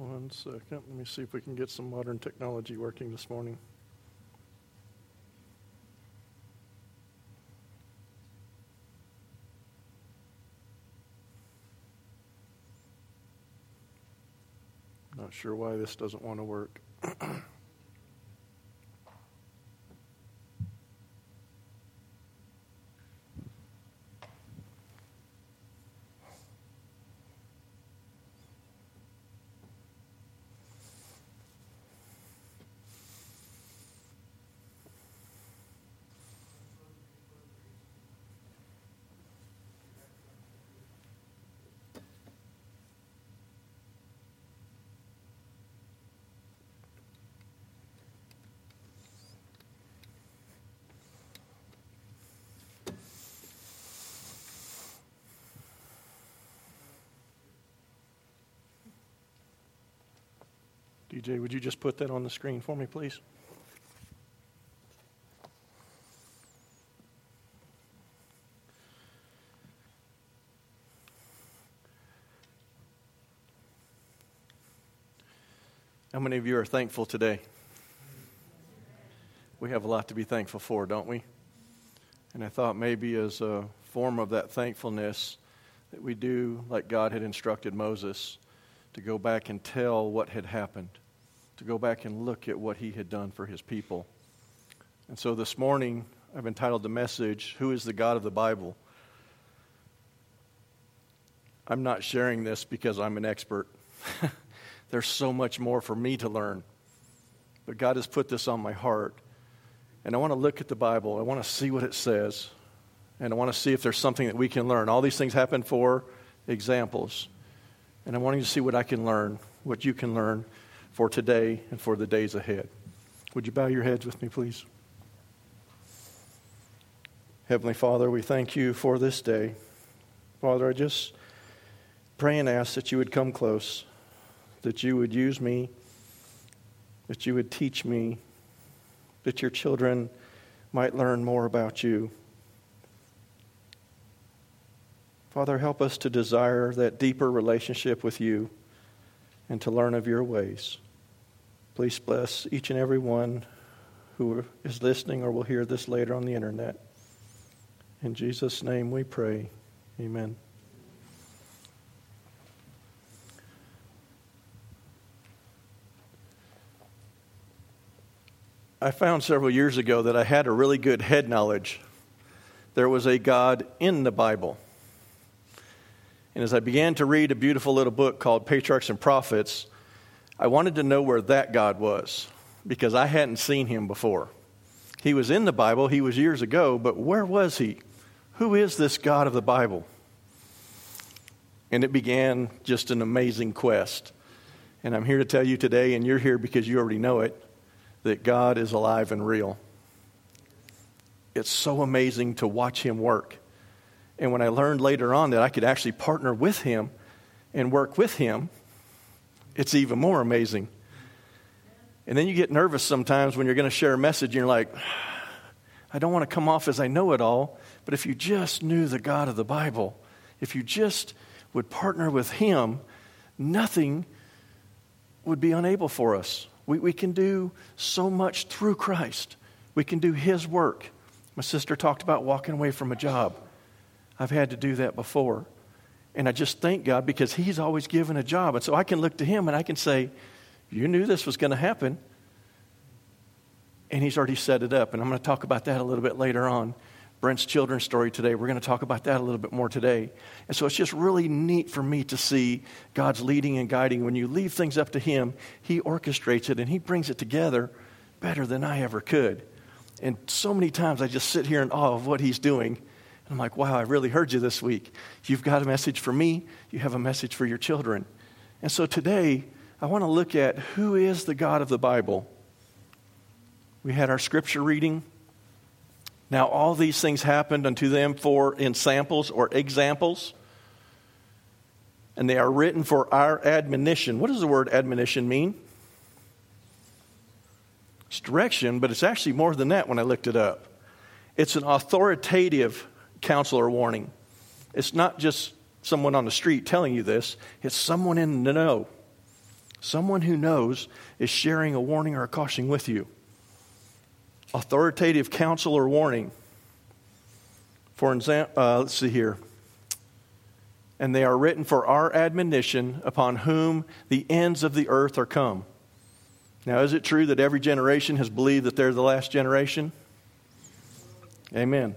One second. Let me see if we can get some modern technology working this morning. Not sure why this doesn't want to work. DJ, would you just put that on the screen for me, please? How many of you are thankful today? We have a lot to be thankful for, don't we? And I thought maybe as a form of that thankfulness that we do like God had instructed Moses to go back and tell what had happened, to go back and look at what he had done for his people. And so this morning, I've entitled the message, Who is the God of the Bible? I'm not sharing this because I'm an expert. There's so much more for me to learn. But God has put this on my heart. And I want to look at the Bible. I want to see what it says. And I want to see if there's something that we can learn. All these things happen for examples. And I want you to see what I can learn, what you can learn for today and for the days ahead. Would you bow your heads with me, please? Heavenly Father, we thank you for this day. Father, I just pray and ask that you would come close, that you would use me, that you would teach me, that your children might learn more about you. Father, help us to desire that deeper relationship with you and to learn of your ways. Please bless each and every one who is listening or will hear this later on the internet. In Jesus' name we pray. Amen. I found several years ago that I had a really good head knowledge. There was a God in the Bible. And as I began to read a beautiful little book called Patriarchs and Prophets, I wanted to know where that God was because I hadn't seen him before. He was in the Bible, he was years ago, but where was he? Who is this God of the Bible? And it began just an amazing quest. And I'm here to tell you today, and you're here because you already know it, that God is alive and real. It's so amazing to watch him work. And when I learned later on that I could actually partner with him and work with him, it's even more amazing. And then you get nervous sometimes when you're going to share a message and you're like, I don't want to come off as I know it all, but if you just knew the God of the Bible, if you just would partner with him, nothing would be unable for us. We, we can do so much through Christ. We can do his work. My sister talked about walking away from a job. I've had to do that before. And I just thank God because He's always given a job. And so I can look to Him and I can say, You knew this was going to happen. And He's already set it up. And I'm going to talk about that a little bit later on. Brent's children's story today. We're going to talk about that a little bit more today. And so it's just really neat for me to see God's leading and guiding. When you leave things up to Him, He orchestrates it and He brings it together better than I ever could. And so many times I just sit here in awe of what He's doing. I'm like, wow, I really heard you this week. You've got a message for me, you have a message for your children. And so today, I want to look at who is the God of the Bible. We had our scripture reading. Now, all these things happened unto them for in samples or examples, and they are written for our admonition. What does the word admonition mean? It's direction, but it's actually more than that when I looked it up. It's an authoritative counsel or warning. It's not just someone on the street telling you this, it's someone in the know. Someone who knows is sharing a warning or a caution with you. Authoritative counsel or warning. For example, uh, let's see here. And they are written for our admonition upon whom the ends of the earth are come. Now, is it true that every generation has believed that they're the last generation? Amen.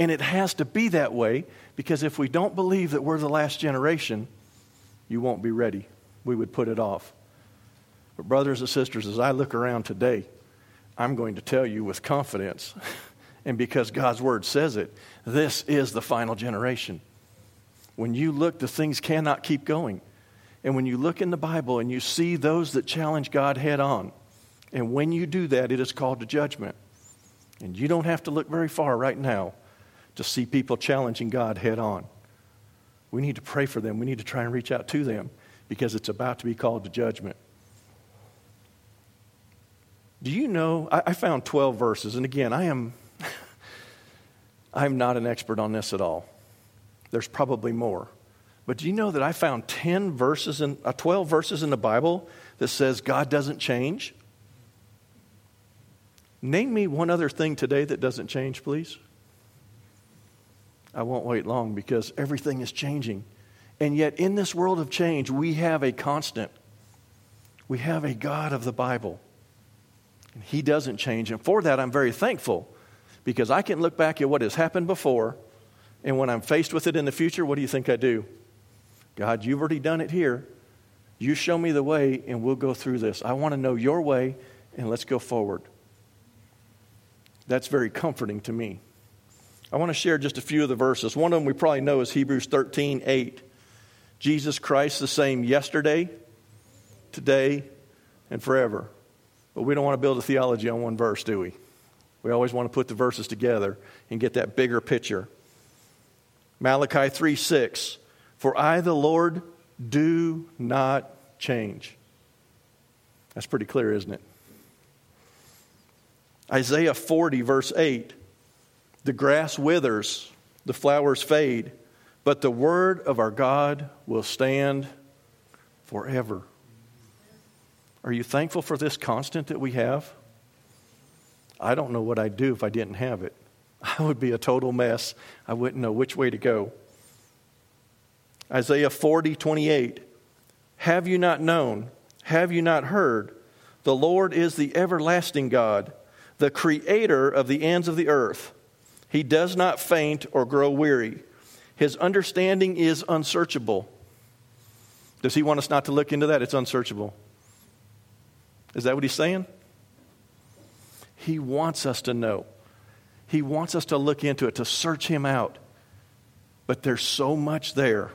And it has to be that way because if we don't believe that we're the last generation, you won't be ready. We would put it off. But, brothers and sisters, as I look around today, I'm going to tell you with confidence, and because God's word says it, this is the final generation. When you look, the things cannot keep going. And when you look in the Bible and you see those that challenge God head on, and when you do that, it is called to judgment. And you don't have to look very far right now to see people challenging God head on. We need to pray for them. We need to try and reach out to them because it's about to be called to judgment. Do you know? I, I found 12 verses, and again, I am. I'm not an expert on this at all. There's probably more. But do you know that I found 10 verses in uh, 12 verses in the Bible that says God doesn't change? Name me one other thing today that doesn't change, please. I won't wait long because everything is changing. And yet, in this world of change, we have a constant. We have a God of the Bible. And He doesn't change. And for that, I'm very thankful because I can look back at what has happened before. And when I'm faced with it in the future, what do you think I do? God, you've already done it here. You show me the way, and we'll go through this. I want to know your way, and let's go forward. That's very comforting to me. I want to share just a few of the verses. One of them we probably know is Hebrews 13 8. Jesus Christ the same yesterday, today, and forever. But we don't want to build a theology on one verse, do we? We always want to put the verses together and get that bigger picture. Malachi 3 6. For I, the Lord, do not change. That's pretty clear, isn't it? Isaiah 40, verse 8 The grass withers, the flowers fade, but the word of our God will stand forever. Are you thankful for this constant that we have? I don't know what I'd do if I didn't have it. I would be a total mess. I wouldn't know which way to go. Isaiah 40, 28. Have you not known? Have you not heard? The Lord is the everlasting God the creator of the ends of the earth. He does not faint or grow weary. His understanding is unsearchable. Does he want us not to look into that? It's unsearchable. Is that what he's saying? He wants us to know. He wants us to look into it, to search him out. But there's so much there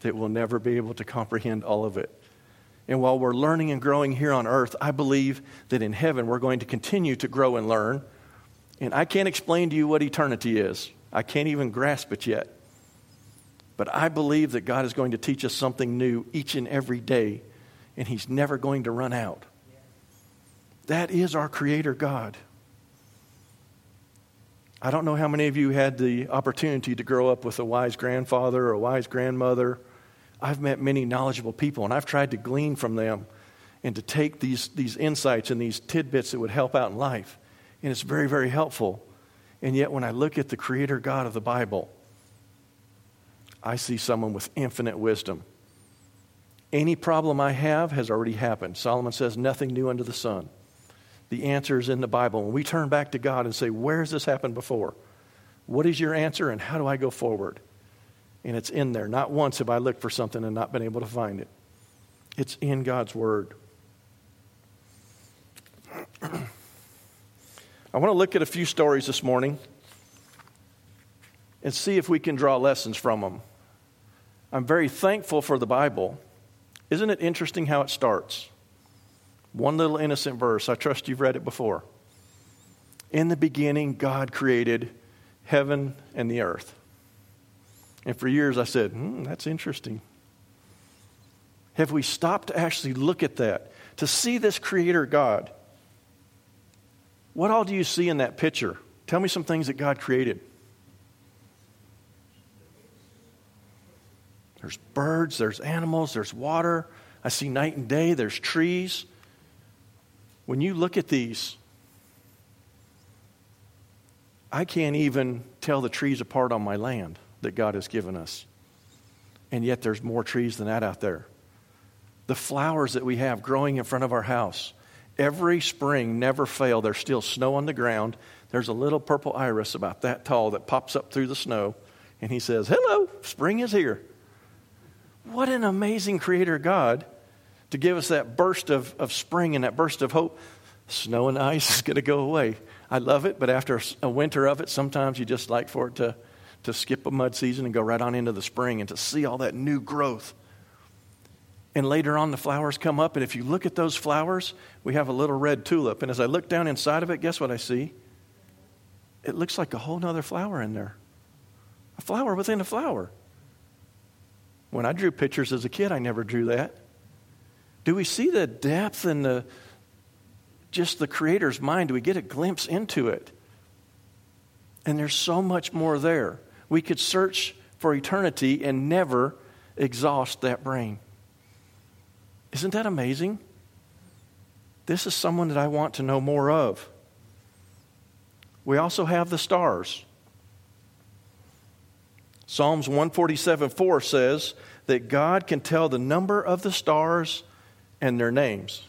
that we'll never be able to comprehend all of it. And while we're learning and growing here on earth, I believe that in heaven we're going to continue to grow and learn. And I can't explain to you what eternity is, I can't even grasp it yet. But I believe that God is going to teach us something new each and every day, and He's never going to run out. That is our Creator God. I don't know how many of you had the opportunity to grow up with a wise grandfather or a wise grandmother I've met many knowledgeable people, and I've tried to glean from them and to take these, these insights and these tidbits that would help out in life. And it's very, very helpful. And yet, when I look at the Creator God of the Bible, I see someone with infinite wisdom. Any problem I have has already happened. Solomon says, nothing new under the sun. The answer is in the Bible. When we turn back to God and say, Where has this happened before? What is your answer, and how do I go forward? and it's in there. Not once have I looked for something and not been able to find it. It's in God's Word. I want to look at a few stories this morning and see if we can draw lessons from them. I'm very thankful for the Bible. Isn't it interesting how it starts? One little innocent verse. I trust you've read it before. In the beginning, God created heaven and the earth. And for years I said, hmm, that's interesting. Have we stopped to actually look at that, to see this Creator God? What all do you see in that picture? Tell me some things that God created. There's birds, there's animals, there's water. I see night and day. There's trees. When you look at these, I can't even tell the trees apart on my land that God has given us. And yet there's more trees than that out there. The flowers that we have growing in front of our house, every spring never fail. There's still snow on the ground. There's a little purple iris about that tall that pops up through the snow. And he says, Hello, spring is here. What an amazing creator God to give us that burst of, of spring and that burst of hope. Snow and ice is going to go away. I love it, but after a winter of it, sometimes you just like for it to, to skip a mud season and go right on into the spring and to see all that new growth. And later on, the flowers come up, and if you look at those flowers, we have a little red tulip. And as I look down inside of it, guess what I see? It looks like a whole nother flower in there. A flower within a flower. When I drew pictures as a kid, I never drew that. Do we see the depth and the just the creator's mind? Do we get a glimpse into it? And there's so much more there. We could search for eternity and never exhaust that brain. Isn't that amazing? This is someone that I want to know more of. We also have the stars. Psalms 147 4 says that God can tell the number of the stars and their names.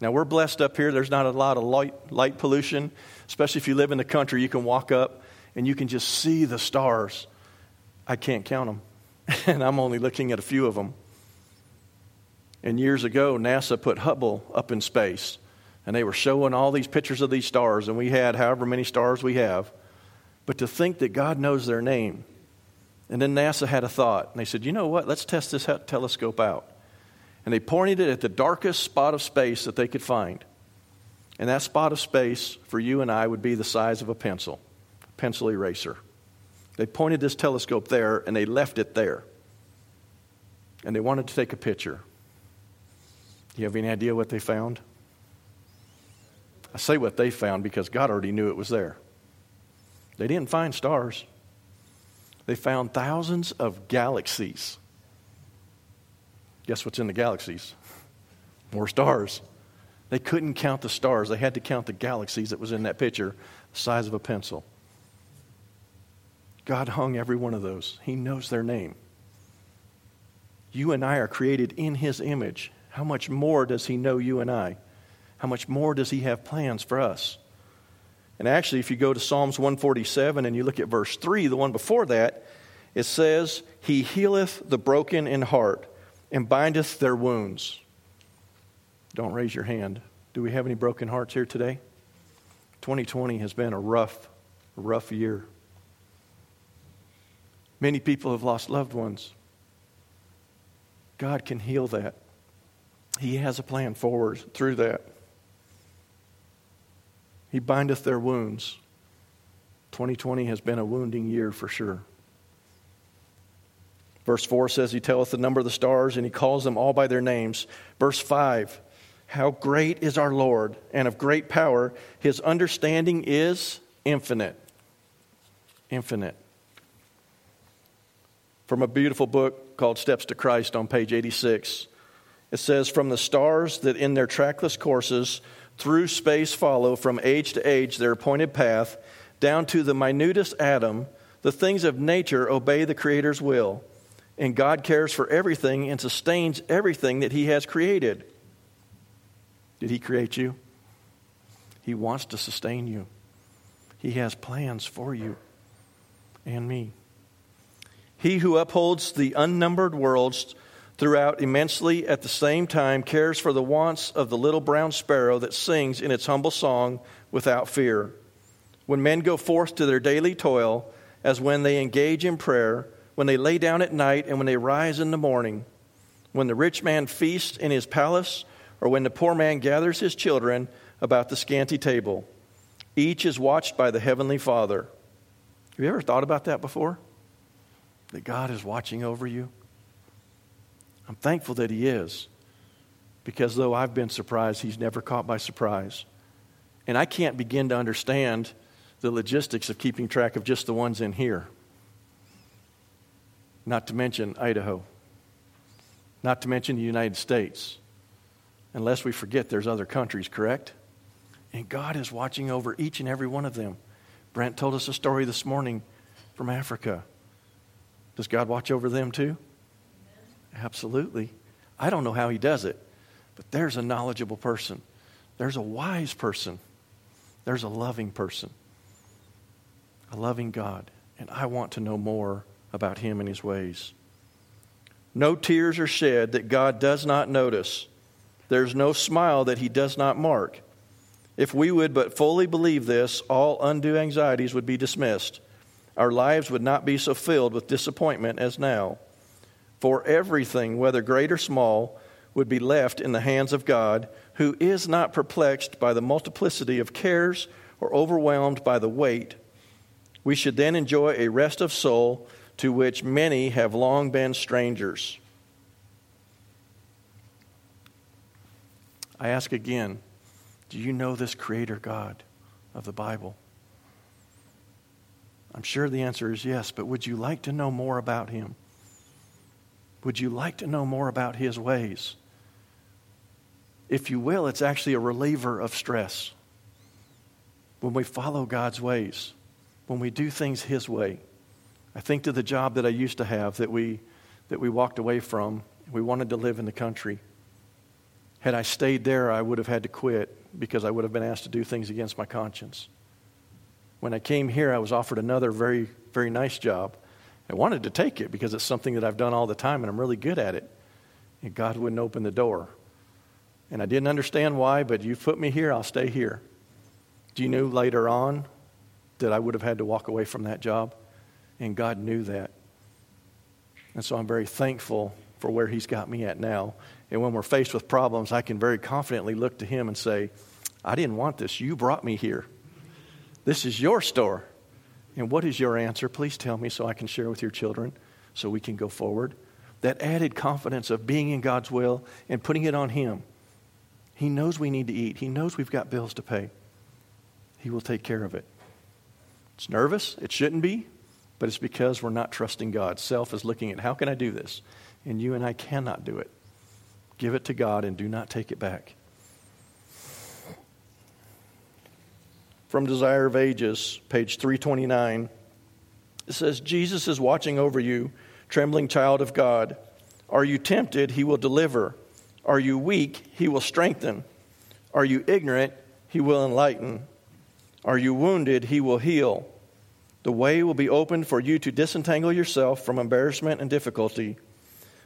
Now, we're blessed up here. There's not a lot of light, light pollution, especially if you live in the country. You can walk up and you can just see the stars. I can't count them, and I'm only looking at a few of them. And years ago, NASA put Hubble up in space, and they were showing all these pictures of these stars, and we had however many stars we have. But to think that God knows their name. And then NASA had a thought, and they said, you know what? Let's test this telescope out. And they pointed it at the darkest spot of space that they could find. And that spot of space for you and I would be the size of a pencil, a pencil eraser. They pointed this telescope there and they left it there. And they wanted to take a picture. You have any idea what they found? I say what they found because God already knew it was there. They didn't find stars, they found thousands of galaxies. Guess what's in the galaxies? More stars. They couldn't count the stars. They had to count the galaxies that was in that picture, the size of a pencil. God hung every one of those. He knows their name. You and I are created in His image. How much more does He know you and I? How much more does He have plans for us? And actually, if you go to Psalms 147 and you look at verse 3, the one before that, it says, He healeth the broken in heart and bindeth their wounds. Don't raise your hand. Do we have any broken hearts here today? 2020 has been a rough, rough year. Many people have lost loved ones. God can heal that. He has a plan forward through that. He bindeth their wounds. 2020 has been a wounding year for sure. Verse 4 says, He telleth the number of the stars, and He calls them all by their names. Verse 5, How great is our Lord, and of great power. His understanding is infinite. Infinite. From a beautiful book called Steps to Christ on page 86, it says, From the stars that in their trackless courses through space follow from age to age their appointed path, down to the minutest atom, the things of nature obey the Creator's will and God cares for everything and sustains everything that He has created. Did He create you? He wants to sustain you. He has plans for you and me. He who upholds the unnumbered worlds throughout immensely at the same time cares for the wants of the little brown sparrow that sings in its humble song without fear. When men go forth to their daily toil, as when they engage in prayer, when they lay down at night and when they rise in the morning, when the rich man feasts in his palace, or when the poor man gathers his children about the scanty table. Each is watched by the Heavenly Father. Have you ever thought about that before? That God is watching over you? I'm thankful that He is, because though I've been surprised, He's never caught by surprise. And I can't begin to understand the logistics of keeping track of just the ones in here not to mention Idaho, not to mention the United States. Unless we forget there's other countries, correct? And God is watching over each and every one of them. Brent told us a story this morning from Africa. Does God watch over them too? Absolutely. I don't know how he does it, but there's a knowledgeable person. There's a wise person. There's a loving person. A loving God. And I want to know more about him and his ways. No tears are shed that God does not notice. There's no smile that he does not mark. If we would but fully believe this, all undue anxieties would be dismissed. Our lives would not be so filled with disappointment as now. For everything, whether great or small, would be left in the hands of God, who is not perplexed by the multiplicity of cares or overwhelmed by the weight. We should then enjoy a rest of soul to which many have long been strangers. I ask again do you know this Creator God of the Bible? I'm sure the answer is yes, but would you like to know more about Him? Would you like to know more about His ways? If you will, it's actually a reliever of stress. When we follow God's ways, when we do things His way. I think to the job that I used to have that we, that we walked away from. We wanted to live in the country. Had I stayed there, I would have had to quit because I would have been asked to do things against my conscience. When I came here, I was offered another very, very nice job. I wanted to take it because it's something that I've done all the time and I'm really good at it. And God wouldn't open the door. And I didn't understand why, but you put me here, I'll stay here. Do you know later on that I would have had to walk away from that job? And God knew that. And so I'm very thankful for where He's got me at now. And when we're faced with problems, I can very confidently look to Him and say, I didn't want this. You brought me here. This is your store. And what is your answer? Please tell me so I can share with your children so we can go forward. That added confidence of being in God's will and putting it on Him. He knows we need to eat, He knows we've got bills to pay. He will take care of it. It's nervous, it shouldn't be, but it's because we're not trusting God. Self is looking at how can I do this? And you and I cannot do it. Give it to God and do not take it back. From Desire of Ages, page 329, it says, Jesus is watching over you, trembling child of God. Are you tempted? He will deliver. Are you weak? He will strengthen. Are you ignorant? He will enlighten. Are you wounded? He will heal. The way will be opened for you to disentangle yourself from embarrassment and difficulty.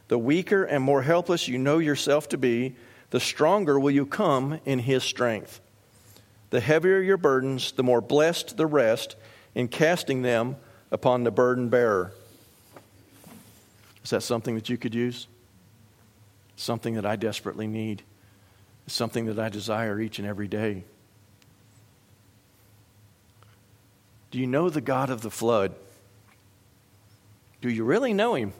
The weaker and more helpless you know yourself to be, the stronger will you come in His strength. The heavier your burdens, the more blessed the rest in casting them upon the burden bearer. Is that something that you could use? Something that I desperately need. Something that I desire each and every day. Do you know the God of the flood? Do you really know him?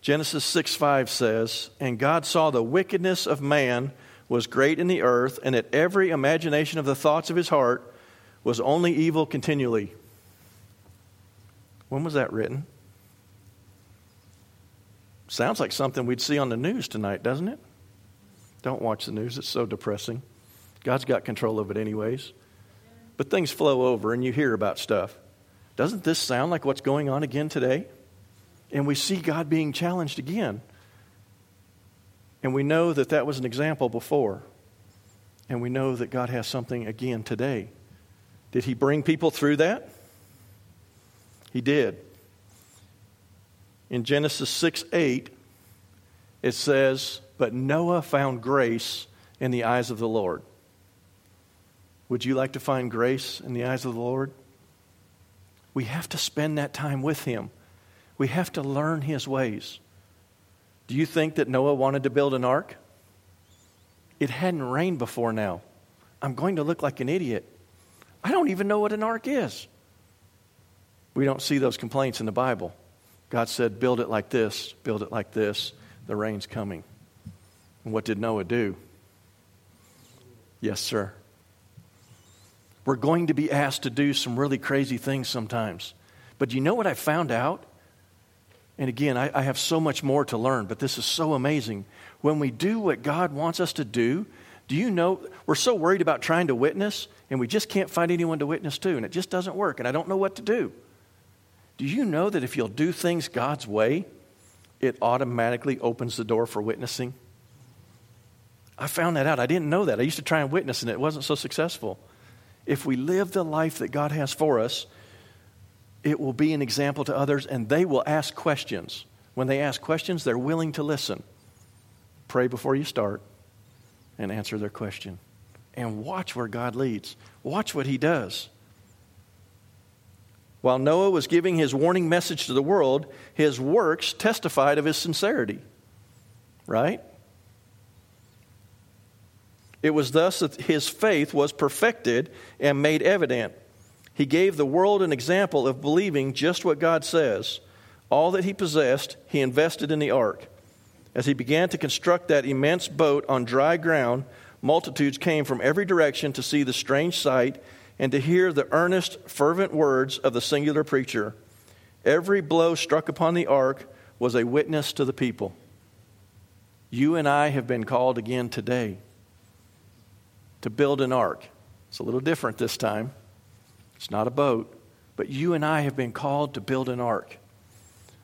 Genesis 6 5 says, And God saw the wickedness of man was great in the earth, and that every imagination of the thoughts of his heart was only evil continually. When was that written? Sounds like something we'd see on the news tonight, doesn't it? Don't watch the news, it's so depressing. God's got control of it, anyways but things flow over and you hear about stuff. Doesn't this sound like what's going on again today? And we see God being challenged again. And we know that that was an example before. And we know that God has something again today. Did He bring people through that? He did. In Genesis 6 8, it says, But Noah found grace in the eyes of the Lord. Would you like to find grace in the eyes of the Lord? We have to spend that time with Him. We have to learn His ways. Do you think that Noah wanted to build an ark? It hadn't rained before now. I'm going to look like an idiot. I don't even know what an ark is. We don't see those complaints in the Bible. God said, build it like this, build it like this. The rain's coming. And what did Noah do? Yes, sir. We're going to be asked to do some really crazy things sometimes. But you know what I found out? And again, I, I have so much more to learn, but this is so amazing. When we do what God wants us to do, do you know we're so worried about trying to witness and we just can't find anyone to witness to and it just doesn't work and I don't know what to do. Do you know that if you'll do things God's way, it automatically opens the door for witnessing? I found that out. I didn't know that. I used to try and witness and it wasn't so successful. If we live the life that God has for us, it will be an example to others and they will ask questions. When they ask questions, they're willing to listen. Pray before you start and answer their question. And watch where God leads. Watch what He does. While Noah was giving his warning message to the world, his works testified of his sincerity. Right? It was thus that his faith was perfected and made evident. He gave the world an example of believing just what God says. All that he possessed, he invested in the ark. As he began to construct that immense boat on dry ground, multitudes came from every direction to see the strange sight and to hear the earnest, fervent words of the singular preacher. Every blow struck upon the ark was a witness to the people. You and I have been called again today to build an ark. It's a little different this time. It's not a boat, but you and I have been called to build an ark.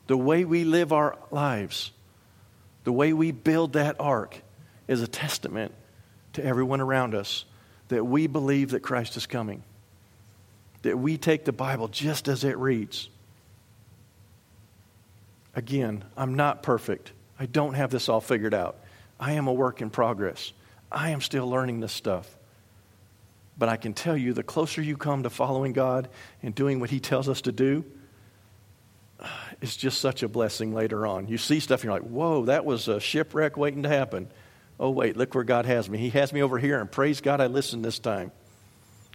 The way we live our lives the way we build that ark is a testament to everyone around us that we believe that Christ is coming, that we take the Bible just as it reads. Again, I'm not perfect. I don't have this all figured out. I am a work in progress. I am still learning this stuff. But I can tell you the closer you come to following God and doing what He tells us to do, it's just such a blessing later on. You see stuff and you're like, whoa, that was a shipwreck waiting to happen. Oh, wait, look where God has me. He has me over here, and praise God I listened this time.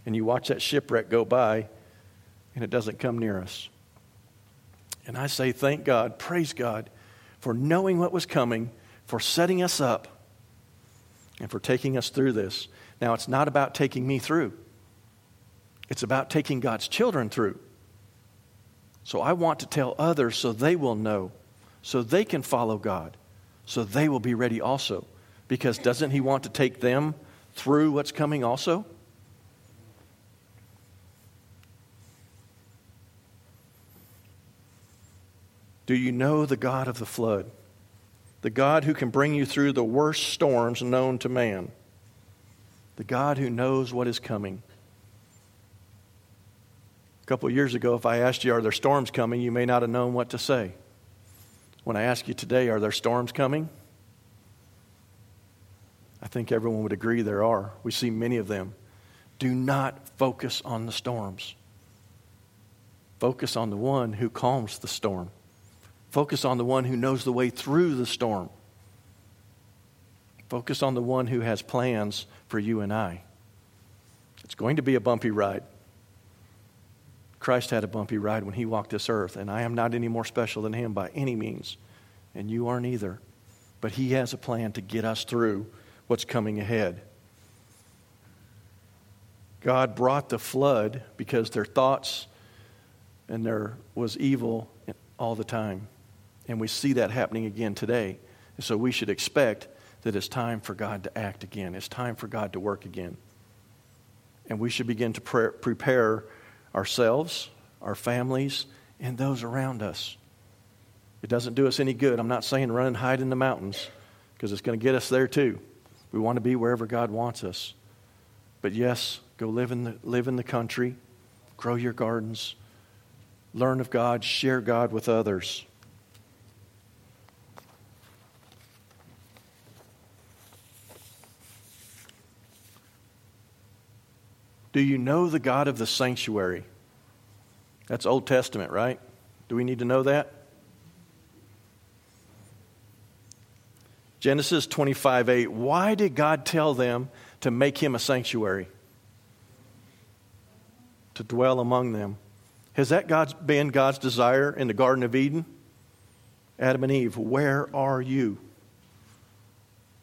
And you watch that shipwreck go by, and it doesn't come near us. And I say, thank God, praise God for knowing what was coming, for setting us up, and for taking us through this. Now, it's not about taking me through, it's about taking God's children through. So I want to tell others so they will know, so they can follow God, so they will be ready also. Because doesn't He want to take them through what's coming also? Do you know the God of the flood? The God who can bring you through the worst storms known to man? The God who knows what is coming? A couple of years ago, if I asked you, Are there storms coming? you may not have known what to say. When I ask you today, Are there storms coming? I think everyone would agree there are. We see many of them. Do not focus on the storms. Focus on the one who calms the storm. Focus on the one who knows the way through the storm. Focus on the one who has plans for you and I. It's going to be a bumpy ride. Christ had a bumpy ride when he walked this earth, and I am not any more special than him by any means, and you aren't either. But he has a plan to get us through what's coming ahead. God brought the flood because their thoughts and there was evil all the time. And we see that happening again today. So we should expect that it's time for God to act again. It's time for God to work again. And we should begin to pre- prepare ourselves, our families, and those around us. It doesn't do us any good. I'm not saying run and hide in the mountains because it's going to get us there too. We want to be wherever God wants us. But yes, go live in the, live in the country, grow your gardens, learn of God, share God with others. Do you know the God of the sanctuary? That's Old Testament, right? Do we need to know that? Genesis 25 8. Why did God tell them to make him a sanctuary? To dwell among them. Has that God's, been God's desire in the Garden of Eden? Adam and Eve, where are you?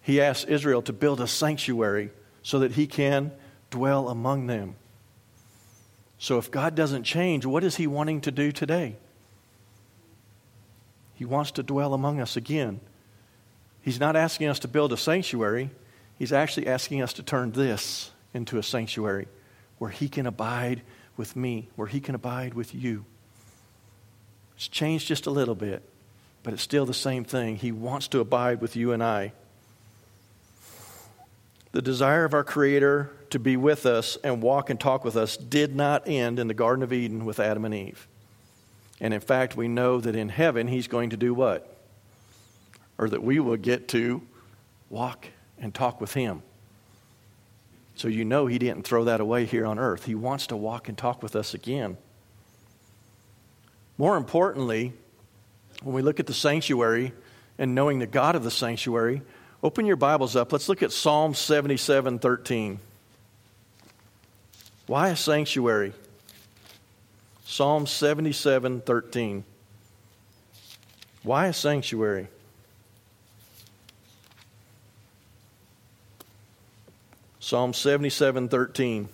He asked Israel to build a sanctuary so that he can dwell among them. So if God doesn't change, what is He wanting to do today? He wants to dwell among us again. He's not asking us to build a sanctuary, He's actually asking us to turn this into a sanctuary where He can abide with me, where He can abide with you. It's changed just a little bit, but it's still the same thing. He wants to abide with you and I. The desire of our Creator to be with us and walk and talk with us did not end in the Garden of Eden with Adam and Eve. And in fact, we know that in heaven, He's going to do what? Or that we will get to walk and talk with Him. So you know He didn't throw that away here on earth. He wants to walk and talk with us again. More importantly, when we look at the sanctuary and knowing the God of the sanctuary, open your Bibles up. Let's look at Psalm 77 13. Why a sanctuary? Psalm 77 13. Why a sanctuary? Psalm 77 13.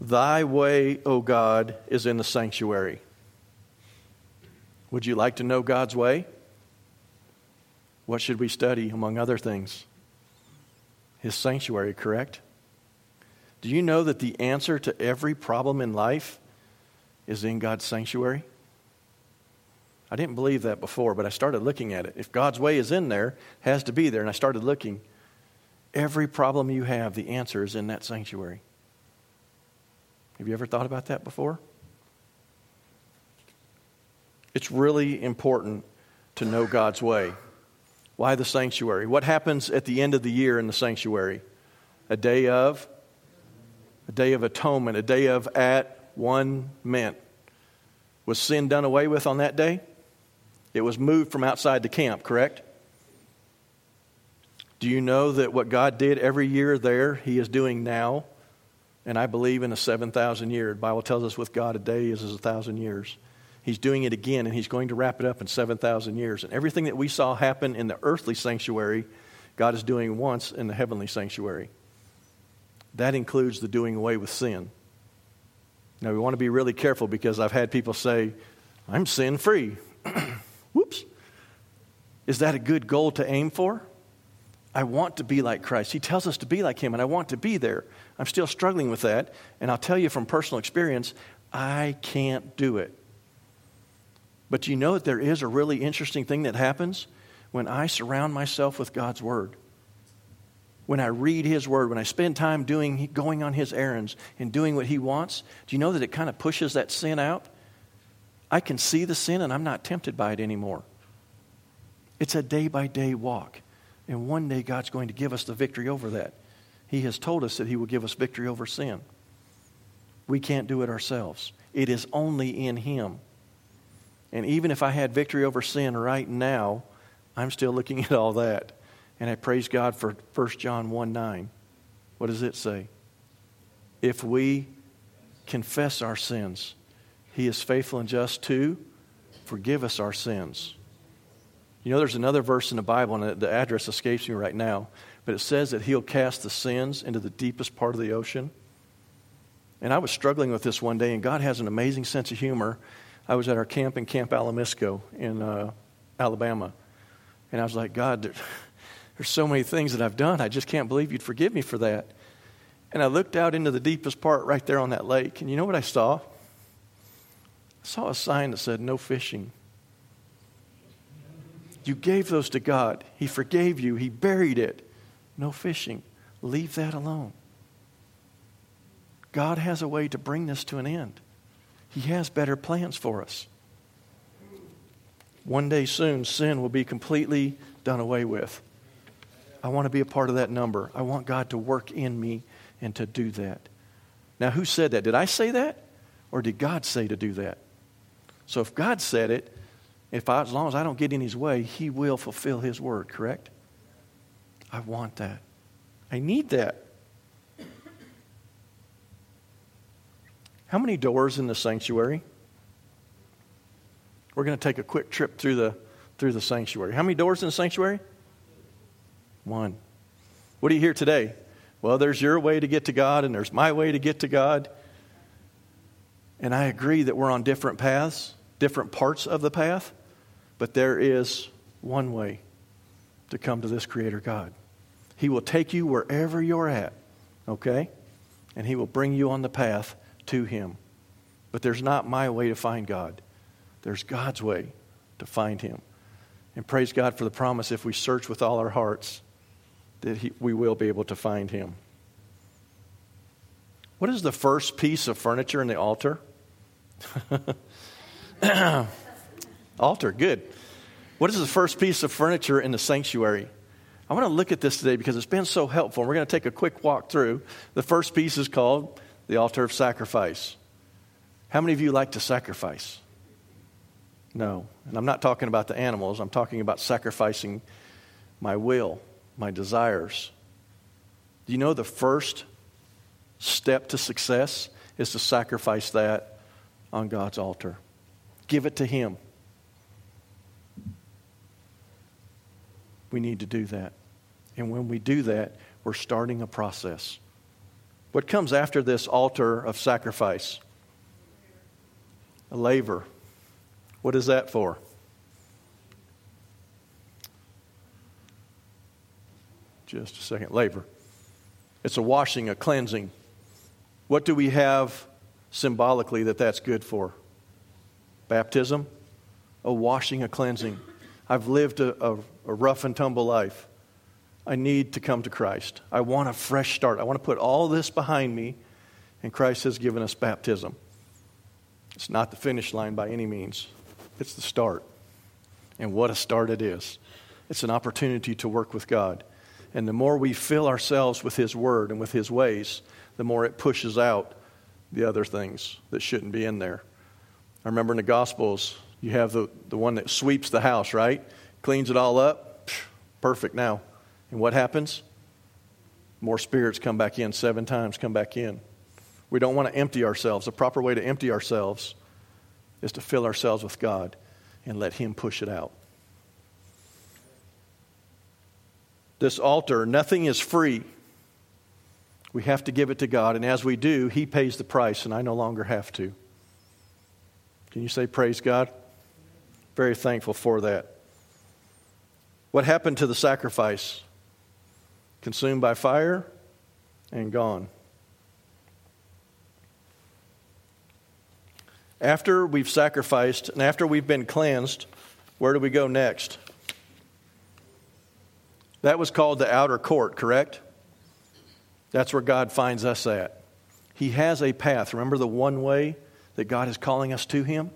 Thy way, O God, is in the sanctuary. Would you like to know God's way? What should we study, among other things? His sanctuary, correct? Do you know that the answer to every problem in life is in God's sanctuary? I didn't believe that before, but I started looking at it. If God's way is in there, has to be there, and I started looking. Every problem you have, the answer is in that sanctuary. Have you ever thought about that before? It's really important to know God's way. Why the sanctuary? What happens at the end of the year in the sanctuary? A day of a day of atonement, a day of at one meant. Was sin done away with on that day? It was moved from outside the camp, correct? Do you know that what God did every year there, He is doing now and I believe in a 7,000 year. The Bible tells us with God a day is as a thousand years. He's doing it again, and He's going to wrap it up in 7,000 years. And everything that we saw happen in the earthly sanctuary, God is doing once in the heavenly sanctuary. That includes the doing away with sin. Now, we want to be really careful because I've had people say, I'm sin free. Whoops. Is that a good goal to aim for? I want to be like Christ. He tells us to be like Him, and I want to be there. I'm still struggling with that. And I'll tell you from personal experience, I can't do it. But do you know that there is a really interesting thing that happens when I surround myself with God's Word. When I read His Word, when I spend time doing, going on His errands and doing what He wants, do you know that it kind of pushes that sin out? I can see the sin and I'm not tempted by it anymore. It's a day by day walk. And one day God's going to give us the victory over that. He has told us that He will give us victory over sin. We can't do it ourselves, it is only in Him. And even if I had victory over sin right now, I'm still looking at all that. And I praise God for 1 John 1 9. What does it say? If we confess our sins, He is faithful and just to forgive us our sins. You know, there's another verse in the Bible, and the address escapes me right now, but it says that he'll cast the sins into the deepest part of the ocean. And I was struggling with this one day, and God has an amazing sense of humor. I was at our camp in Camp Alamisco in uh, Alabama, and I was like, God, there, there's so many things that I've done. I just can't believe you'd forgive me for that. And I looked out into the deepest part right there on that lake, and you know what I saw? I saw a sign that said, No fishing. You gave those to God. He forgave you, He buried it no fishing. Leave that alone. God has a way to bring this to an end. He has better plans for us. One day soon, sin will be completely done away with. I want to be a part of that number. I want God to work in me and to do that. Now, who said that? Did I say that? Or did God say to do that? So, if God said it, if I, as long as I don't get in His way, He will fulfill His word, correct? I want that. I need that. How many doors in the sanctuary? We're going to take a quick trip through the, through the sanctuary. How many doors in the sanctuary? One. What do you hear today? Well, there's your way to get to God, and there's my way to get to God. And I agree that we're on different paths, different parts of the path, but there is one way to come to this Creator God. He will take you wherever you're at, okay? And He will bring you on the path to Him. But there's not my way to find God, there's God's way to find Him. And praise God for the promise if we search with all our hearts, that he, we will be able to find Him. What is the first piece of furniture in the altar? altar, good. What is the first piece of furniture in the sanctuary? I want to look at this today because it's been so helpful. We're going to take a quick walk through. The first piece is called the altar of sacrifice. How many of you like to sacrifice? No. And I'm not talking about the animals, I'm talking about sacrificing my will, my desires. Do you know the first step to success is to sacrifice that on God's altar? Give it to Him. We need to do that. And when we do that, we're starting a process. What comes after this altar of sacrifice? A laver. What is that for? Just a second. Laver. It's a washing, a cleansing. What do we have symbolically that that's good for? Baptism, a washing, a cleansing. I've lived a, a, a rough and tumble life. I need to come to Christ. I want a fresh start. I want to put all this behind me, and Christ has given us baptism. It's not the finish line by any means, it's the start. And what a start it is! It's an opportunity to work with God. And the more we fill ourselves with His Word and with His ways, the more it pushes out the other things that shouldn't be in there. I remember in the Gospels, you have the, the one that sweeps the house, right? Cleans it all up. Perfect now. And what happens? More spirits come back in, seven times come back in. We don't want to empty ourselves. The proper way to empty ourselves is to fill ourselves with God and let Him push it out. This altar, nothing is free. We have to give it to God, and as we do, He pays the price, and I no longer have to. Can you say, Praise God? Very thankful for that. What happened to the sacrifice? Consumed by fire and gone. After we've sacrificed and after we've been cleansed, where do we go next? That was called the outer court, correct? That's where God finds us at. He has a path. Remember the one way that God is calling us to Him?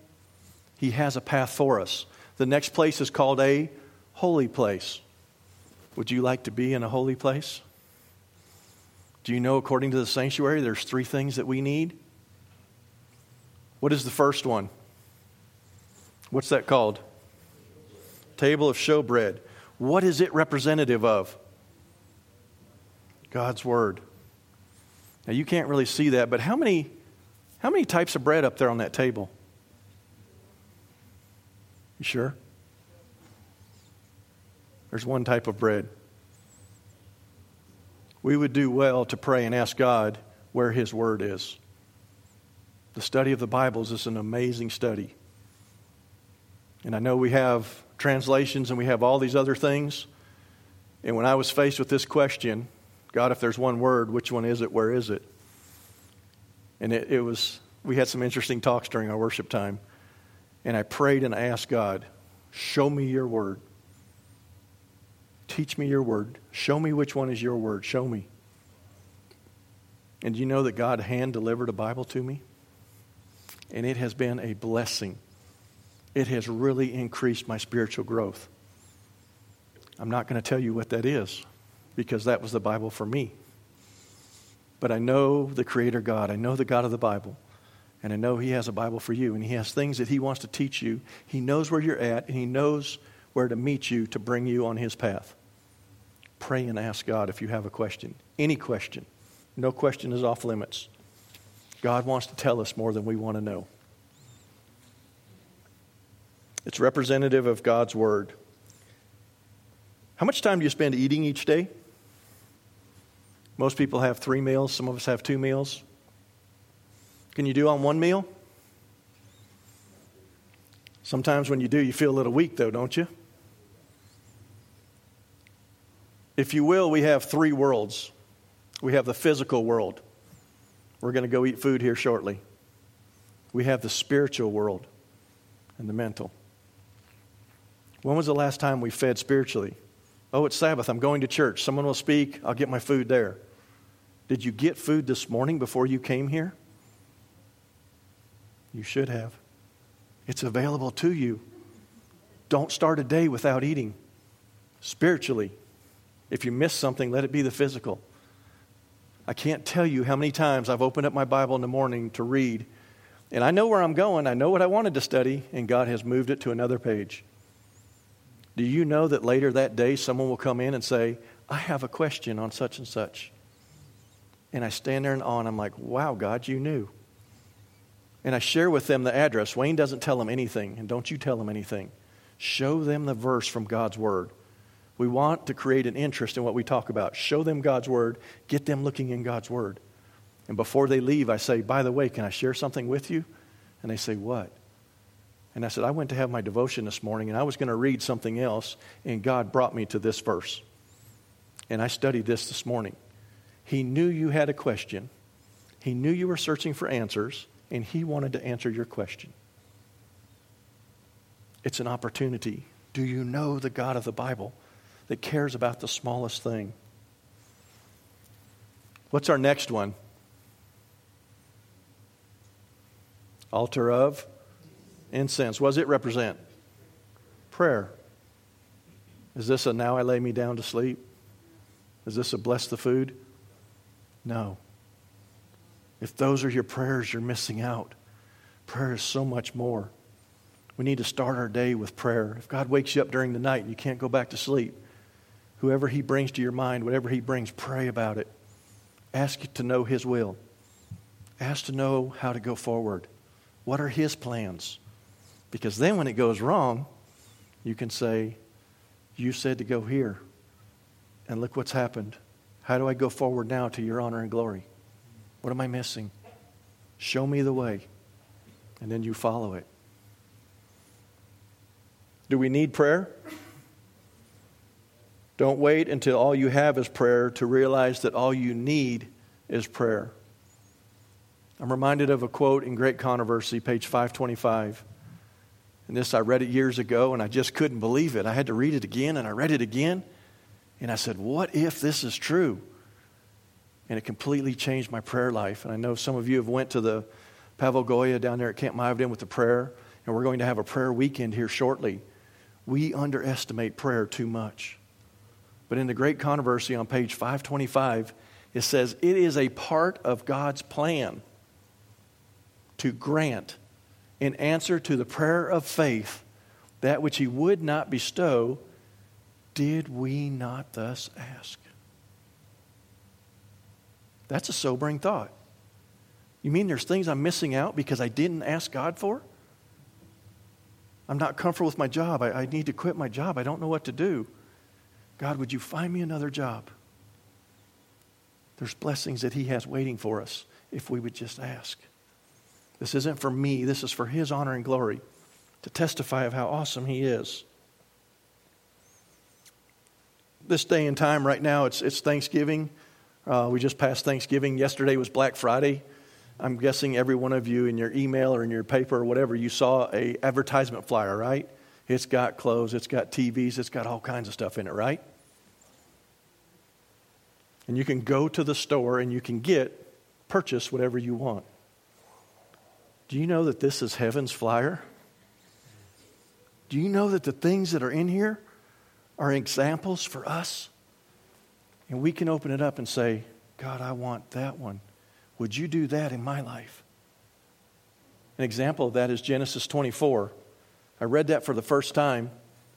He has a path for us. The next place is called a holy place. Would you like to be in a holy place? Do you know, according to the sanctuary, there's three things that we need? What is the first one? What's that called? Table of showbread. What is it representative of? God's Word. Now you can't really see that, but how many, how many types of bread up there on that table? You sure? There's one type of bread. We would do well to pray and ask God where His Word is. The study of the Bibles is an amazing study. And I know we have translations and we have all these other things. And when I was faced with this question, God, if there's one word, which one is it? Where is it? And it, it was, we had some interesting talks during our worship time. And I prayed and I asked God, show me your word. Teach me your word. Show me which one is your word. Show me. And you know that God hand delivered a Bible to me? and it has been a blessing. It has really increased my spiritual growth. I'm not going to tell you what that is because that was the Bible for me. But I know the Creator God, I know the God of the Bible, and I know He has a Bible for you, and He has things that He wants to teach you. He knows where you're at, and He knows where to meet you to bring you on His path. Pray and ask God if you have a question, any question. No question is off limits. God wants to tell us more than we want to know. It's representative of God's Word. How much time do you spend eating each day? Most people have three meals, some of us have two meals. Can you do on one meal? Sometimes when you do, you feel a little weak, though, don't you? If you will, we have three worlds. We have the physical world. We're going to go eat food here shortly. We have the spiritual world and the mental. When was the last time we fed spiritually? Oh, it's Sabbath. I'm going to church. Someone will speak. I'll get my food there. Did you get food this morning before you came here? You should have. It's available to you. Don't start a day without eating spiritually. If you miss something, let it be the physical. I can't tell you how many times I've opened up my Bible in the morning to read, and I know where I'm going. I know what I wanted to study, and God has moved it to another page. Do you know that later that day someone will come in and say, I have a question on such and such? And I stand there and on, I'm like, wow, God, you knew. And I share with them the address. Wayne doesn't tell them anything, and don't you tell them anything. Show them the verse from God's Word. We want to create an interest in what we talk about. Show them God's Word, get them looking in God's Word. And before they leave, I say, By the way, can I share something with you? And they say, What? And I said, I went to have my devotion this morning and I was going to read something else, and God brought me to this verse. And I studied this this morning. He knew you had a question, He knew you were searching for answers, and He wanted to answer your question. It's an opportunity. Do you know the God of the Bible? That cares about the smallest thing. What's our next one? Altar of incense. What does it represent? Prayer. Is this a now I lay me down to sleep? Is this a bless the food? No. If those are your prayers, you're missing out. Prayer is so much more. We need to start our day with prayer. If God wakes you up during the night and you can't go back to sleep, whoever He brings to your mind, whatever He brings, pray about it. Ask to know His will. Ask to know how to go forward. What are His plans? Because then when it goes wrong, you can say, You said to go here, and look what's happened. How do I go forward now to your honor and glory? What am I missing? Show me the way. And then you follow it. Do we need prayer? Don't wait until all you have is prayer to realize that all you need is prayer. I'm reminded of a quote in Great Controversy, page 525. And this, I read it years ago and I just couldn't believe it. I had to read it again and I read it again. And I said, What if this is true? And it completely changed my prayer life. And I know some of you have went to the Pavel Goia down there at Camp MiVoden with the prayer. And we're going to have a prayer weekend here shortly. We underestimate prayer too much. But in the Great Controversy on page 525, it says, It is a part of God's plan to grant, in answer to the prayer of faith, that which He would not bestow, did we not thus ask? That's a sobering thought. You mean there's things I'm missing out because I didn't ask God for? I'm not comfortable with my job. I, I need to quit my job. I don't know what to do. God, would you find me another job? There's blessings that He has waiting for us if we would just ask. This isn't for me, this is for His honor and glory to testify of how awesome He is. This day and time right now, it's, it's Thanksgiving. Uh, we just passed Thanksgiving. Yesterday was Black Friday. I'm guessing every one of you in your email or in your paper or whatever, you saw a advertisement flyer, right? It's got clothes, it's got TVs, it's got all kinds of stuff in it, right? And you can go to the store and you can get, purchase whatever you want. Do you know that this is heaven's flyer? Do you know that the things that are in here are examples for us? And we can open it up and say, God, I want that one. Would you do that in my life? An example of that is Genesis 24. I read that for the first time,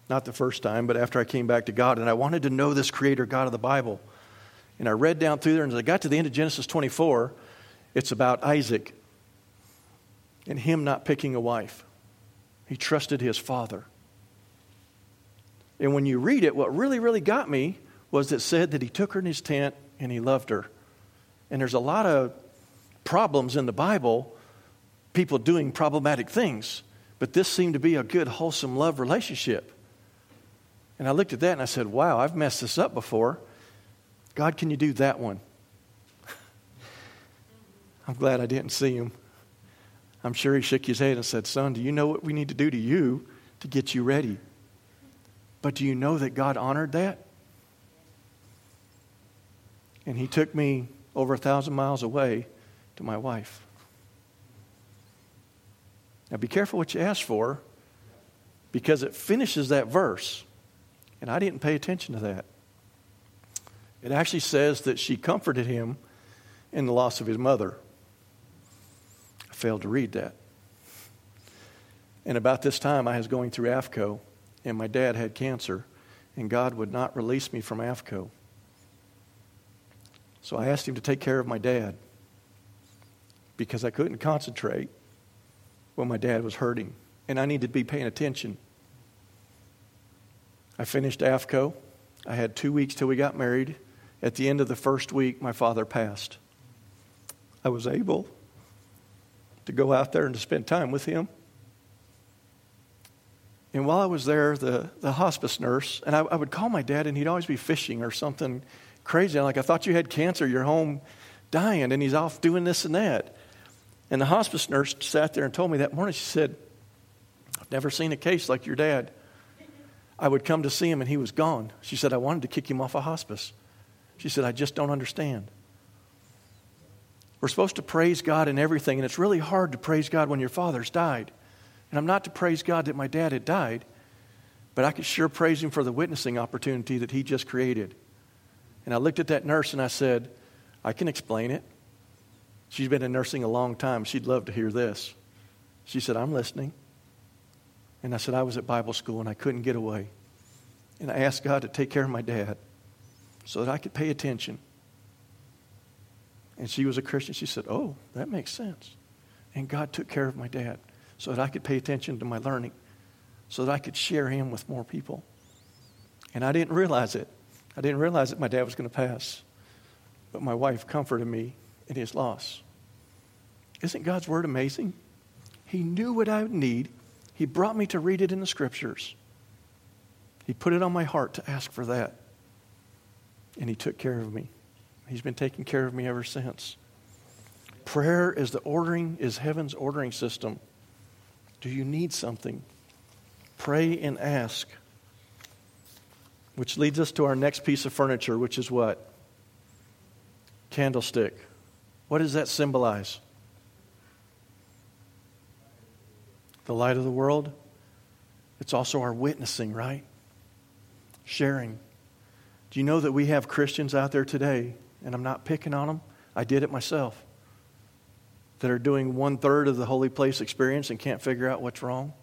not the first time, but after I came back to God, and I wanted to know this creator God of the Bible. And I read down through there, and as I got to the end of Genesis 24, it's about Isaac and him not picking a wife. He trusted his father. And when you read it, what really, really got me was it said that he took her in his tent and he loved her. And there's a lot of problems in the Bible, people doing problematic things. But this seemed to be a good, wholesome love relationship. And I looked at that and I said, Wow, I've messed this up before. God, can you do that one? I'm glad I didn't see him. I'm sure he shook his head and said, Son, do you know what we need to do to you to get you ready? But do you know that God honored that? And he took me over a thousand miles away to my wife. Now be careful what you ask for because it finishes that verse. And I didn't pay attention to that. It actually says that she comforted him in the loss of his mother. I failed to read that. And about this time, I was going through AFCOE, and my dad had cancer, and God would not release me from AFCOE. So I asked him to take care of my dad because I couldn't concentrate when my dad was hurting, and I needed to be paying attention. I finished AFCOE. I had two weeks till we got married. At the end of the first week, my father passed. I was able to go out there and to spend time with him. And while I was there, the, the hospice nurse, and I, I would call my dad, and he'd always be fishing or something crazy. I'm like, I thought you had cancer. You're home dying, and he's off doing this and that. And the hospice nurse sat there and told me that morning, she said, I've never seen a case like your dad. I would come to see him and he was gone. She said, I wanted to kick him off a of hospice. She said, I just don't understand. We're supposed to praise God in everything, and it's really hard to praise God when your father's died. And I'm not to praise God that my dad had died, but I could sure praise him for the witnessing opportunity that he just created. And I looked at that nurse and I said, I can explain it. She's been in nursing a long time. She'd love to hear this. She said, I'm listening. And I said, I was at Bible school and I couldn't get away. And I asked God to take care of my dad so that I could pay attention. And she was a Christian. She said, Oh, that makes sense. And God took care of my dad so that I could pay attention to my learning, so that I could share him with more people. And I didn't realize it. I didn't realize that my dad was going to pass. But my wife comforted me in his loss. Isn't God's word amazing? He knew what I would need. He brought me to read it in the scriptures. He put it on my heart to ask for that. And he took care of me. He's been taking care of me ever since. Prayer is the ordering, is heaven's ordering system. Do you need something? Pray and ask. Which leads us to our next piece of furniture, which is what? Candlestick. What does that symbolize? The light of the world. It's also our witnessing, right? Sharing. Do you know that we have Christians out there today, and I'm not picking on them, I did it myself, that are doing one third of the holy place experience and can't figure out what's wrong?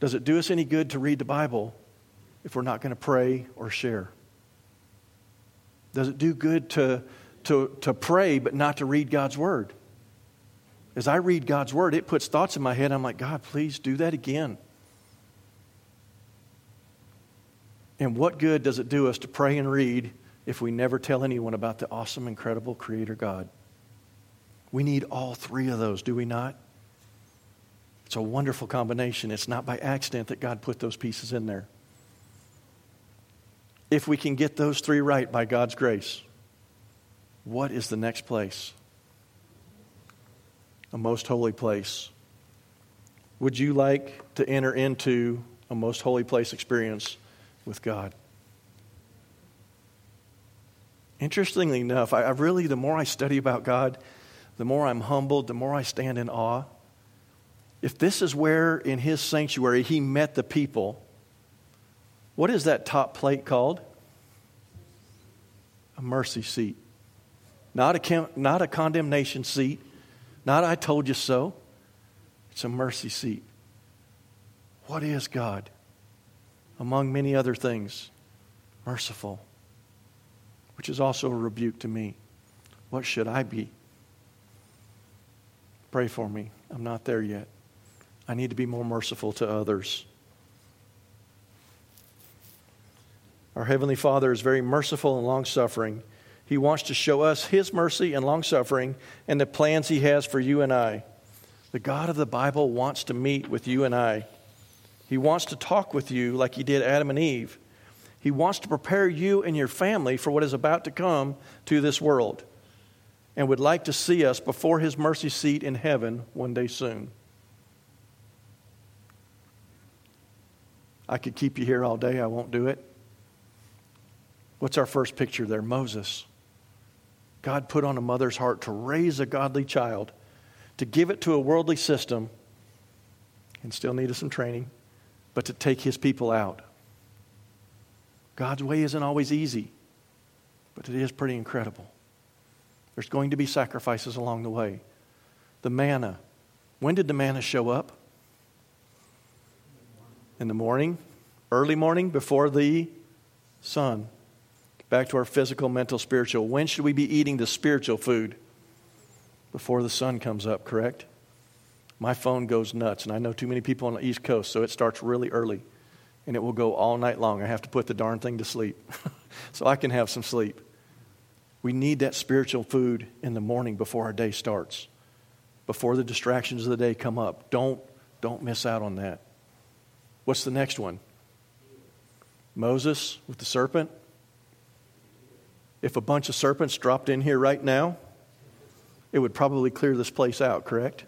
Does it do us any good to read the Bible if we're not going to pray or share? Does it do good to, to, to pray but not to read God's Word? As I read God's Word, it puts thoughts in my head. I'm like, God, please do that again. And what good does it do us to pray and read if we never tell anyone about the awesome, incredible Creator God? We need all three of those, do we not? It's a wonderful combination. It's not by accident that God put those pieces in there if we can get those three right by God's grace, what is the next place? A most holy place. Would you like to enter into a most holy place experience with God? Interestingly enough, I, I really, the more I study about God, the more I'm humbled, the more I stand in awe. If this is where in His sanctuary He met the people, what is that top plate called? A mercy seat. Not a, not a condemnation seat, not I told you so. It's a mercy seat. What is God? Among many other things, merciful, which is also a rebuke to me. What should I be? Pray for me. I'm not there yet. I need to be more merciful to others. Our Heavenly Father is very merciful and long suffering. He wants to show us His mercy and long suffering and the plans He has for you and I. The God of the Bible wants to meet with you and I. He wants to talk with you like he did Adam and Eve. He wants to prepare you and your family for what is about to come to this world and would like to see us before his mercy seat in heaven one day soon. I could keep you here all day, I won't do it. What's our first picture there? Moses. God put on a mother's heart to raise a godly child, to give it to a worldly system, and still needed some training, but to take his people out. God's way isn't always easy, but it is pretty incredible. There's going to be sacrifices along the way. The manna. When did the manna show up? In the morning, early morning, before the sun. Back to our physical, mental, spiritual. When should we be eating the spiritual food? Before the sun comes up, correct? My phone goes nuts, and I know too many people on the East Coast, so it starts really early, and it will go all night long. I have to put the darn thing to sleep so I can have some sleep. We need that spiritual food in the morning before our day starts, before the distractions of the day come up. Don't, don't miss out on that. What's the next one? Moses with the serpent. If a bunch of serpents dropped in here right now, it would probably clear this place out, correct?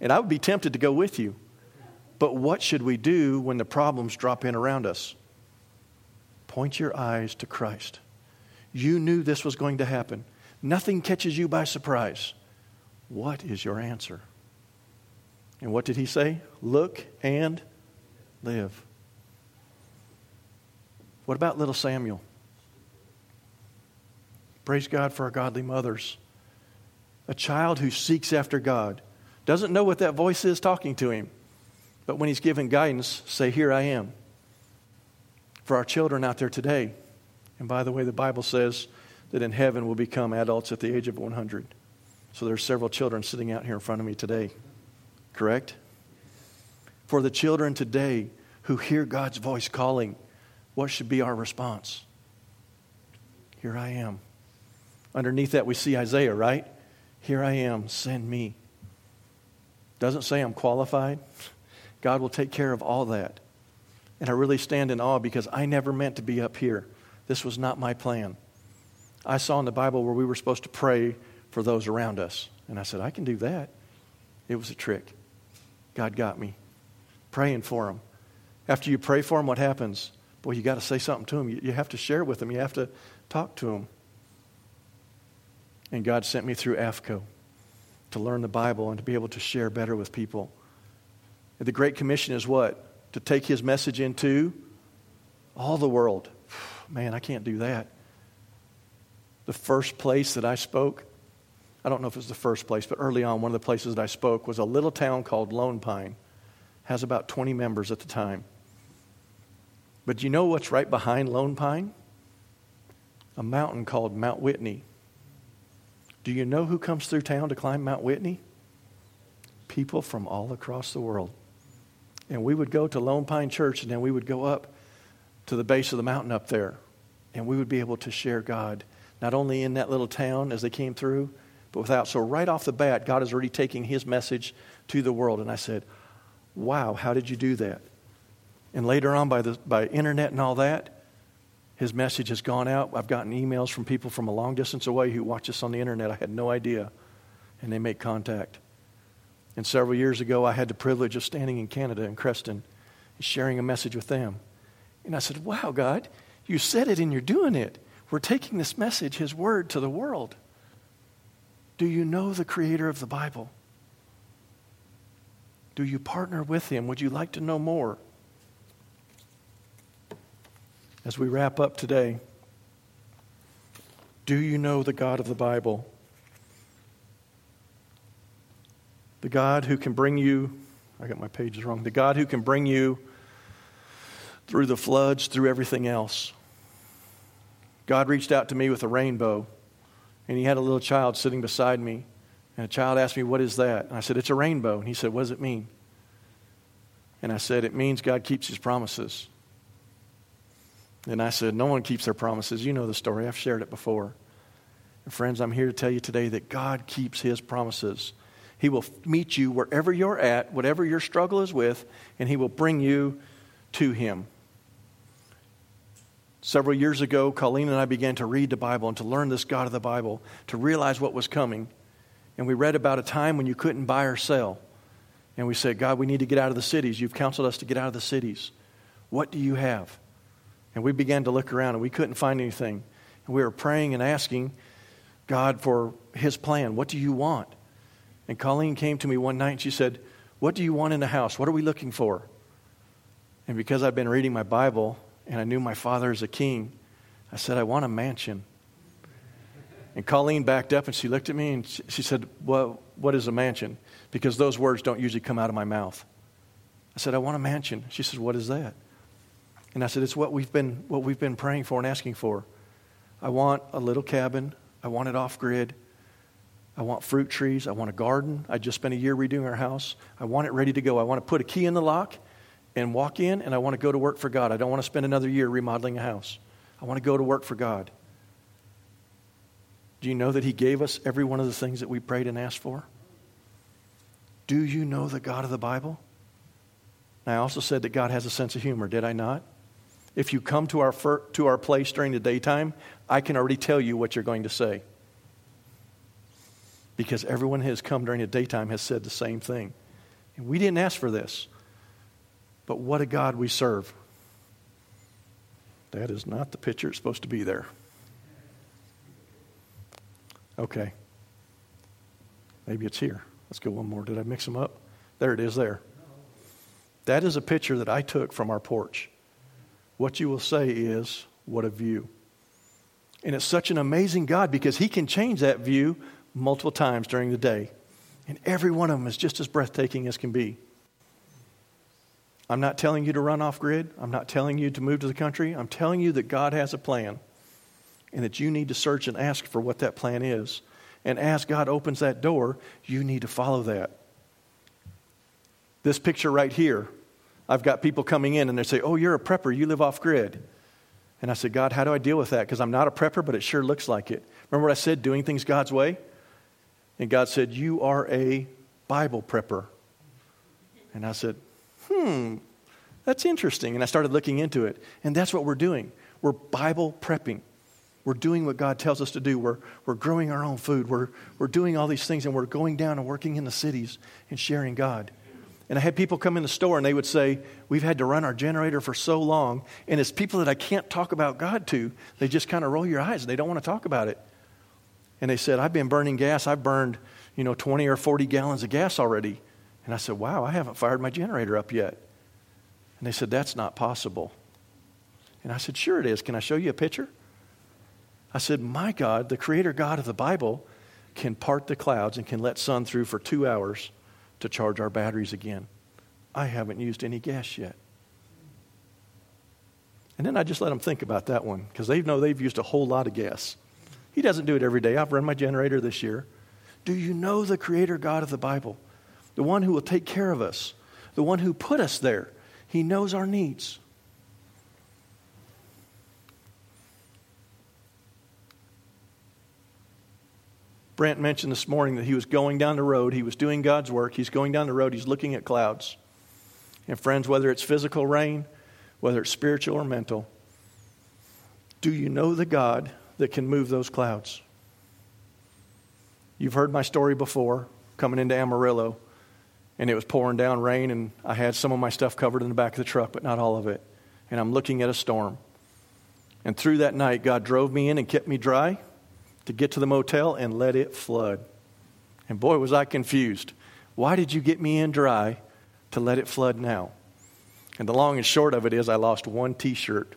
And I would be tempted to go with you. But what should we do when the problems drop in around us? Point your eyes to Christ. You knew this was going to happen. Nothing catches you by surprise. What is your answer? And what did he say? Look and live. What about little Samuel? Praise God for our godly mothers. A child who seeks after God doesn't know what that voice is talking to him, but when he's given guidance, say, Here I am. For our children out there today, and by the way, the Bible says that in heaven we'll become adults at the age of 100. So there's several children sitting out here in front of me today. Correct? For the children today who hear God's voice calling, what should be our response? Here I am. Underneath that, we see Isaiah, right? Here I am, send me. Doesn't say I'm qualified. God will take care of all that. And I really stand in awe because I never meant to be up here. This was not my plan. I saw in the Bible where we were supposed to pray for those around us. And I said, I can do that. It was a trick. God got me. Praying for them. After you pray for them, what happens? Boy, you got to say something to them. You, have to share with them. You have to talk to them. And God sent me through AFCOE to learn the Bible and to be able to share better with people. And the Great Commission is what? To take His message into all the world man, I can't do that. The first place that I spoke, I don't know if it was the first place, but early on, one of the places that I spoke was a little town called Lone Pine. Has about 20 members at the time. But do you know what's right behind Lone Pine? A mountain called Mount Whitney. Do you know who comes through town to climb Mount Whitney? People from all across the world. And we would go to Lone Pine Church and then we would go up to the base of the mountain up there, and we would be able to share God, not only in that little town as they came through, but without. So, right off the bat, God is already taking his message to the world. And I said, Wow, how did you do that? And later on, by, the, by internet and all that, his message has gone out. I've gotten emails from people from a long distance away who watch us on the internet. I had no idea. And they make contact. And several years ago, I had the privilege of standing in Canada, in Creston, and sharing a message with them. And I said, Wow, God, you said it and you're doing it. We're taking this message, His Word, to the world. Do you know the creator of the Bible? Do you partner with Him? Would you like to know more? As we wrap up today, do you know the God of the Bible? The God who can bring you, I got my pages wrong, the God who can bring you through the floods, through everything else. God reached out to me with a rainbow, and He had a little child sitting beside me. And a child asked me, What is that? And I said, It's a rainbow. And he said, What does it mean? And I said, It means God keeps His promises. And I said, No one keeps their promises. You know the story, I've shared it before. And friends, I'm here to tell you today that God keeps His promises. He will meet you wherever you're at, whatever your struggle is with, and He will bring you to Him. Several years ago, Colleen and I began to read the Bible and to learn this God of the Bible, to realize what was coming. And we read about a time when you couldn't buy or sell. And we said, God, we need to get out of the cities. You've counseled us to get out of the cities. What do you have? And we began to look around and we couldn't find anything. And we were praying and asking God for His plan. What do you want? And Colleen came to me one night and she said, What do you want in the house? What are we looking for? And because I've been reading my Bible and I knew my father is a king, I said, I want a mansion. And Colleen backed up and she looked at me and she said, Well, what is a mansion? Because those words don't usually come out of my mouth. I said, I want a mansion. She said, What is that? And I said, It's what we've been, what we've been praying for and asking for. I want a little cabin. I want it off grid. I want fruit trees. I want a garden. I just spent a year redoing our house. I want it ready to go. I want to put a key in the lock and walk in, and I want to go to work for God. I don't want to spend another year remodeling a house. I want to go to work for God. Do you know that He gave us every one of the things that we prayed and asked for? Do you know the God of the Bible? And I also said that God has a sense of humor, did I not? If you come to our, fir- to our place during the daytime, I can already tell you what you're going to say. Because everyone who has come during the daytime has said the same thing. And we didn't ask for this. But what a God we serve. That is not the picture it's supposed to be there. Okay. Maybe it's here. Let's go one more. Did I mix them up? There it is there. That is a picture that I took from our porch. What you will say is, What a view. And it's such an amazing God because He can change that view multiple times during the day. And every one of them is just as breathtaking as can be. I'm not telling you to run off grid. I'm not telling you to move to the country. I'm telling you that God has a plan and that you need to search and ask for what that plan is. And as God opens that door, you need to follow that. This picture right here, I've got people coming in and they say, Oh, you're a prepper. You live off grid. And I said, God, how do I deal with that? Because I'm not a prepper, but it sure looks like it. Remember what I said, doing things God's way? And God said, You are a Bible prepper. And I said, Hmm, that's interesting. And I started looking into it. And that's what we're doing. We're Bible prepping. We're doing what God tells us to do. We're, we're growing our own food. We're, we're doing all these things, and we're going down and working in the cities and sharing God. And I had people come in the store and they would say, We've had to run our generator for so long. And it's people that I can't talk about God to. They just kind of roll your eyes and they don't want to talk about it. And they said, I've been burning gas. I've burned, you know, 20 or 40 gallons of gas already. And I said, Wow, I haven't fired my generator up yet. And they said, That's not possible. And I said, Sure it is. Can I show you a picture? I said, My God, the creator God of the Bible, can part the clouds and can let sun through for two hours to charge our batteries again. I haven't used any gas yet. And then I just let them think about that one because they know they've used a whole lot of gas. He doesn't do it every day. I've run my generator this year. Do you know the creator God of the Bible? The one who will take care of us, the one who put us there. He knows our needs. Brent mentioned this morning that he was going down the road. He was doing God's work. He's going down the road. He's looking at clouds. And, friends, whether it's physical rain, whether it's spiritual or mental, do you know the God that can move those clouds? You've heard my story before coming into Amarillo, and it was pouring down rain, and I had some of my stuff covered in the back of the truck, but not all of it. And I'm looking at a storm. And through that night, God drove me in and kept me dry to get to the motel and let it flood. And boy, was I confused. Why did you get me in dry to let it flood now? And the long and short of it is, I lost one t shirt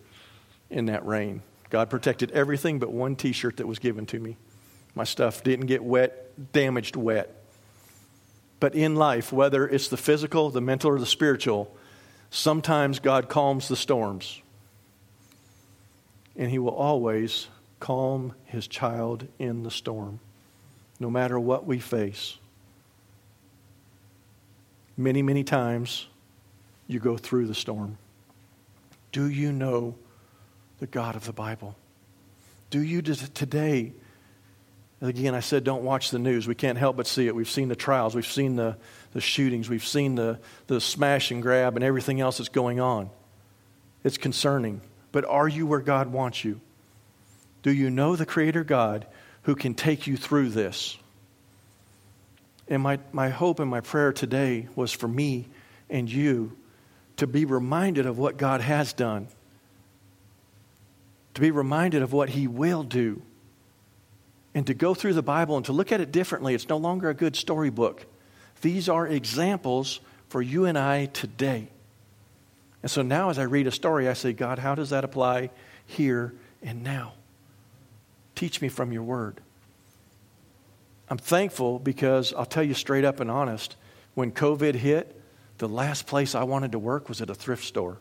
in that rain. God protected everything but one t shirt that was given to me. My stuff didn't get wet, damaged wet. But in life, whether it's the physical, the mental, or the spiritual, sometimes God calms the storms. And He will always calm his child in the storm, no matter what we face. Many, many times you go through the storm. Do you know the God of the Bible? Do you today Again, I said don't watch the news. We can't help but see it. We've seen the trials, we've seen the, the shootings, we've seen the, the smash and grab and everything else that's going on. It's concerning. But are you where God wants you? Do you know the Creator God who can take you through this? And my, my hope and my prayer today was for me and you to be reminded of what God has done, to be reminded of what He will do, and to go through the Bible and to look at it differently. It's no longer a good storybook. These are examples for you and I today. And so now, as I read a story, I say, God, how does that apply here and now? Teach me from your word. I'm thankful because I'll tell you straight up and honest, when COVID hit, the last place I wanted to work was at a thrift store.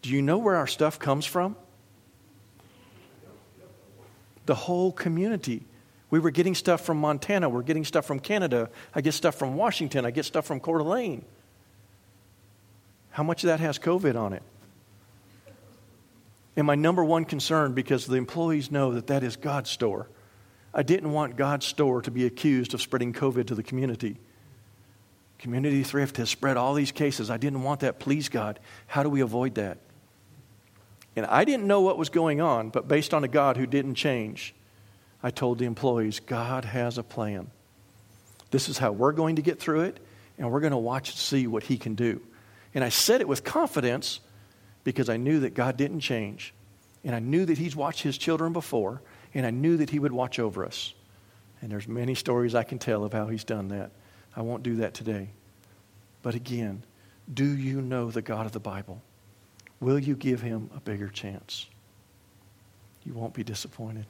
Do you know where our stuff comes from? The whole community. We were getting stuff from Montana. We're getting stuff from Canada. I get stuff from Washington. I get stuff from Coeur d'Alene. How much of that has COVID on it? And my number one concern, because the employees know that that is God's store, I didn't want God's store to be accused of spreading COVID to the community. Community Thrift has spread all these cases. I didn't want that. Please, God, how do we avoid that? And I didn't know what was going on, but based on a God who didn't change, I told the employees, God has a plan. This is how we're going to get through it, and we're going to watch and see what He can do. And I said it with confidence because I knew that God didn't change. And I knew that He's watched His children before, and I knew that He would watch over us. And there's many stories I can tell of how He's done that. I won't do that today. But again, do you know the God of the Bible? Will you give him a bigger chance? You won't be disappointed.